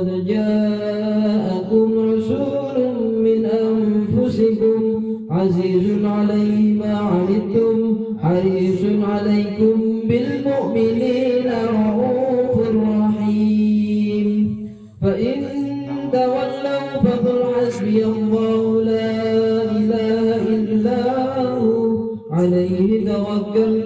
لقد جاءكم رسول من أنفسكم عزيز عليه ما عنتم حريص عليكم بالمؤمنين رؤوف رحيم. فإن تولوا فقل حسبي الله لا إله إلا هو عليه توكلت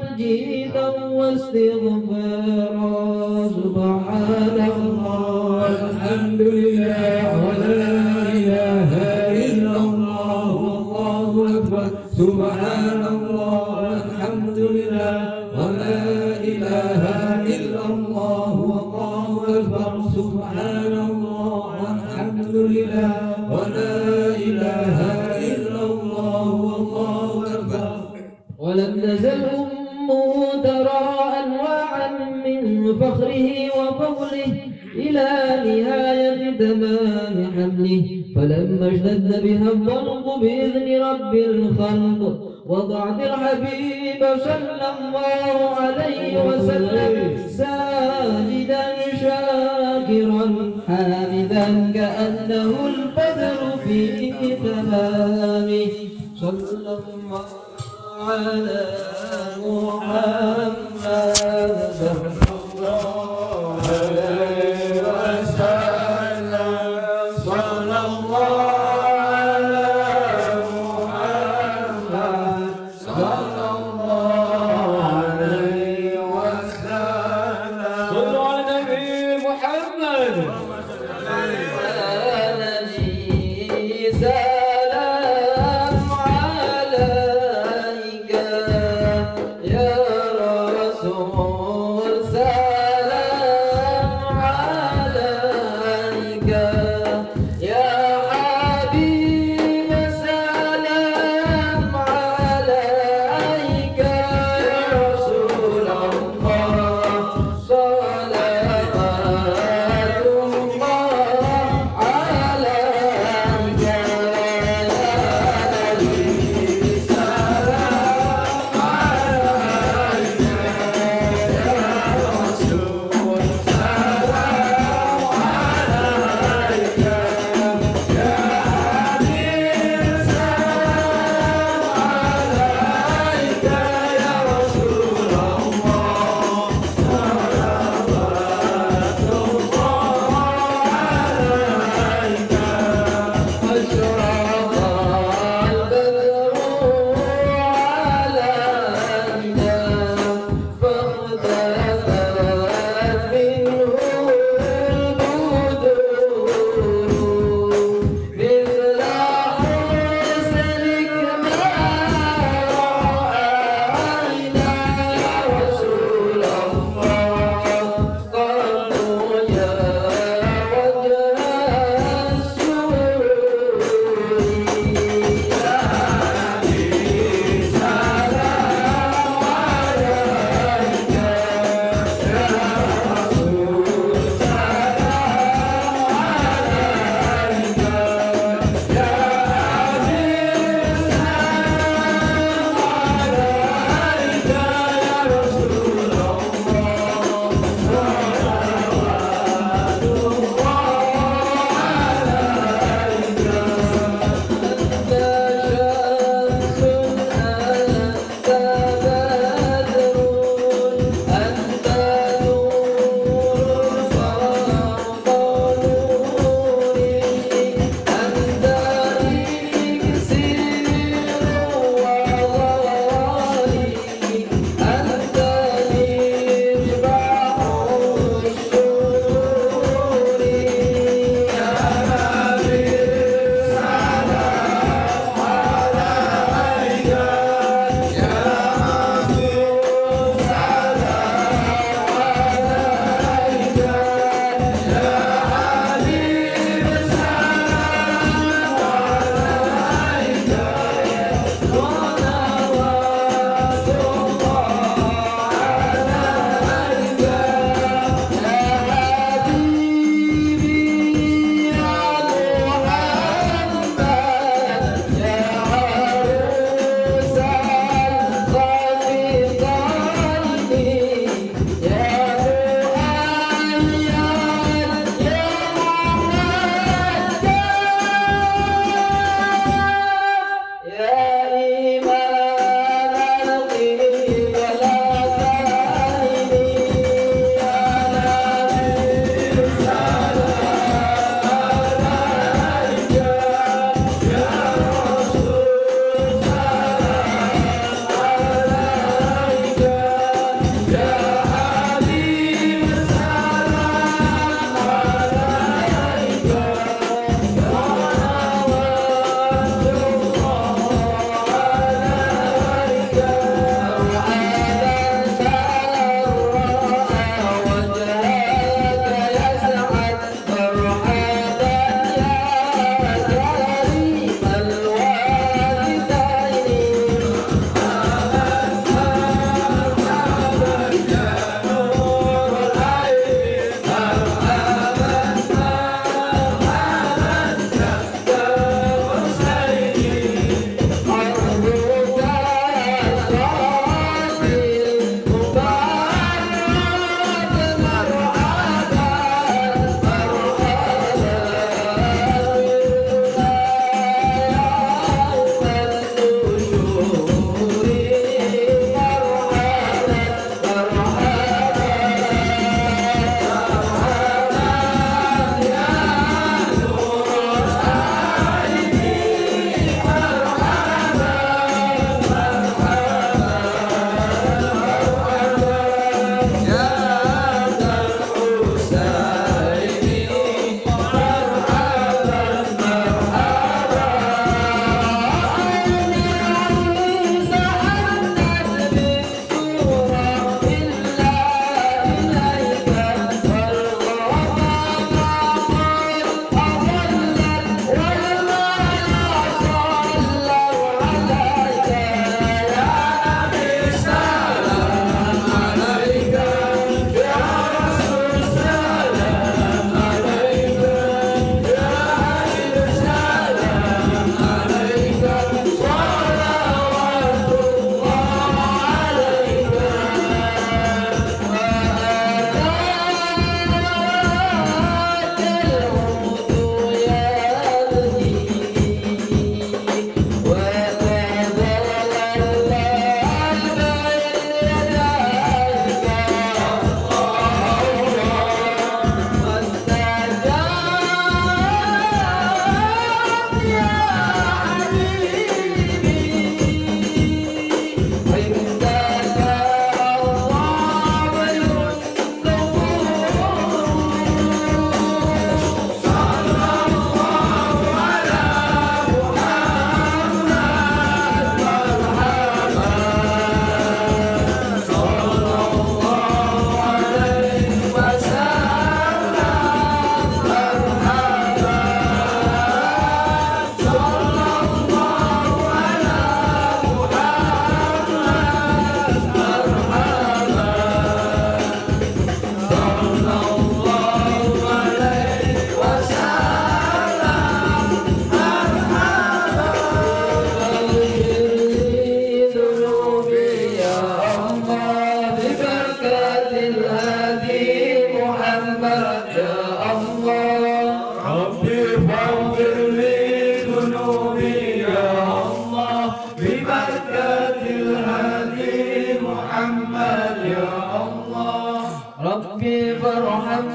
وتمجيدا واستغفارا سبحان الله الحمد لله. نهاية تمام حمله فلما اشتد بها الضرب بإذن رب الخلق وضعت الحبيب صلى الله عليه وسلم ساجدا شاكرا حامدا كأنه البدر في تمامه. صلى الله على محمد.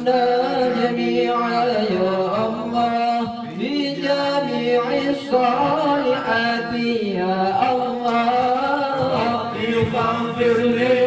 وفقنا جميعا يا الله. بجميع الصالحات يا الله. اغفر لي.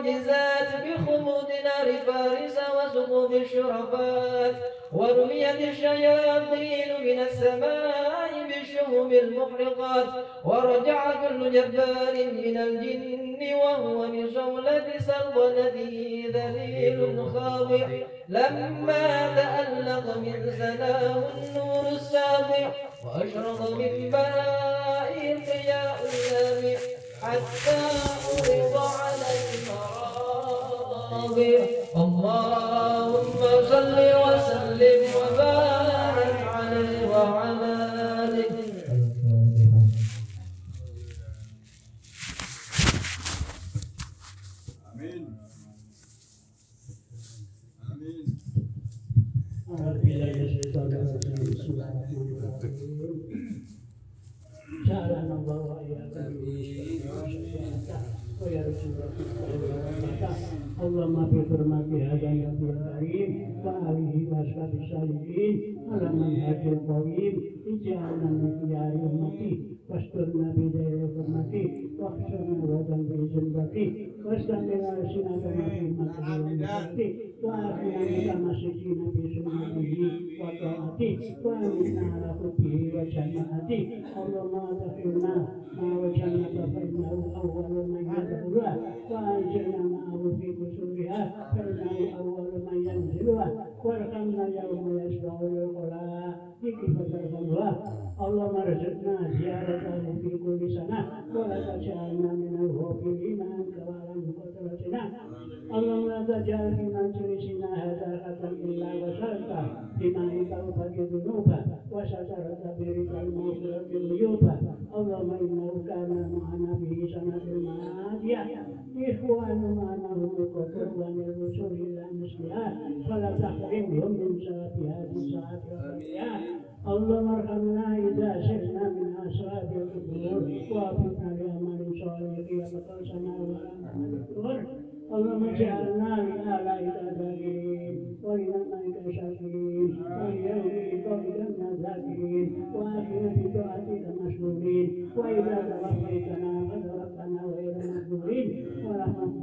المعجزات بخمود نار فارس وسقوط الشرفات ورميت الشياطين من السماء بالشهب المحرقات ورجع كل جبار من الجن وهو بصولة سلطنته ذليل خاضع. لما تألق من سناه النور الساطع وأشرق من بهائه الضياء اللامع حتى عرض على المراضع اللهم صل وسلم وبارك عليه وعلى آله. الفاتحة Amin. رب فرما کے هذا النبي الكريم وآله وأصحابه الصالحين على منهج القويم اجعلنا من خيار أمتي واسترنا بدير حرمتي واحشرنا غدا بجنبتي واستمر ألسنة ما في مكتوب وآخرنا متمسكين بسنته وطاعته وأمنا على حبه وجماعته اللهم أدخلنا ما وجنة فإنه أول من يدخلها وأنزلنا معه في قصورها فإنه أول من ينزلها وارحمنا يوم يشفع العقلاء بكفة الغلوة اللهم ارزقنا زيارته في كل سنة ولا تجعلنا من الغافلين عنك وعن قدرتنا اللهم لا تجعل في مجلسنا هذا خطا الا وشرطا بما توبه ذنوبا وسترت برك المغفرة العيوبا اللهم انه كان معنا في سنة الماضية إخوان معنا وقدر الرسول إلى مثلها فلا تحرمهم من ثواب هذه الساعة وخيرها اللهم ارحمنا إذا سرنا من أصحاب القبور ووفقنا لأعمال صالح وتقاسنا ولا اللهم اجعلنا من آلاء الذاكرين ولنعمك شاكرين وليوم قولك ذاكرين وآخر في طاعتك مشغولين وإذا توفيتنا فتوفنا غير مقبولين warahmatullahi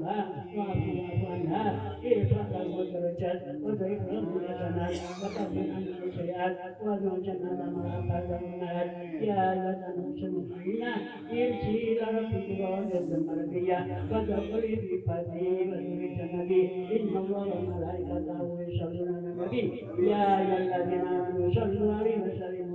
وعافه واعف عنها ارفع له الدرجات وضعف له الحسنات وكفر عنه السيئات وادعو الجنة مع النار يا أيها النفس المطمئنة ارجعي إلى ربك راضية مرضية فادخلي في فضله وادخلي جنتي إن الله وملائكته يصلون على النبي يا أيها الذين آمنوا صلوا عليه وسلموا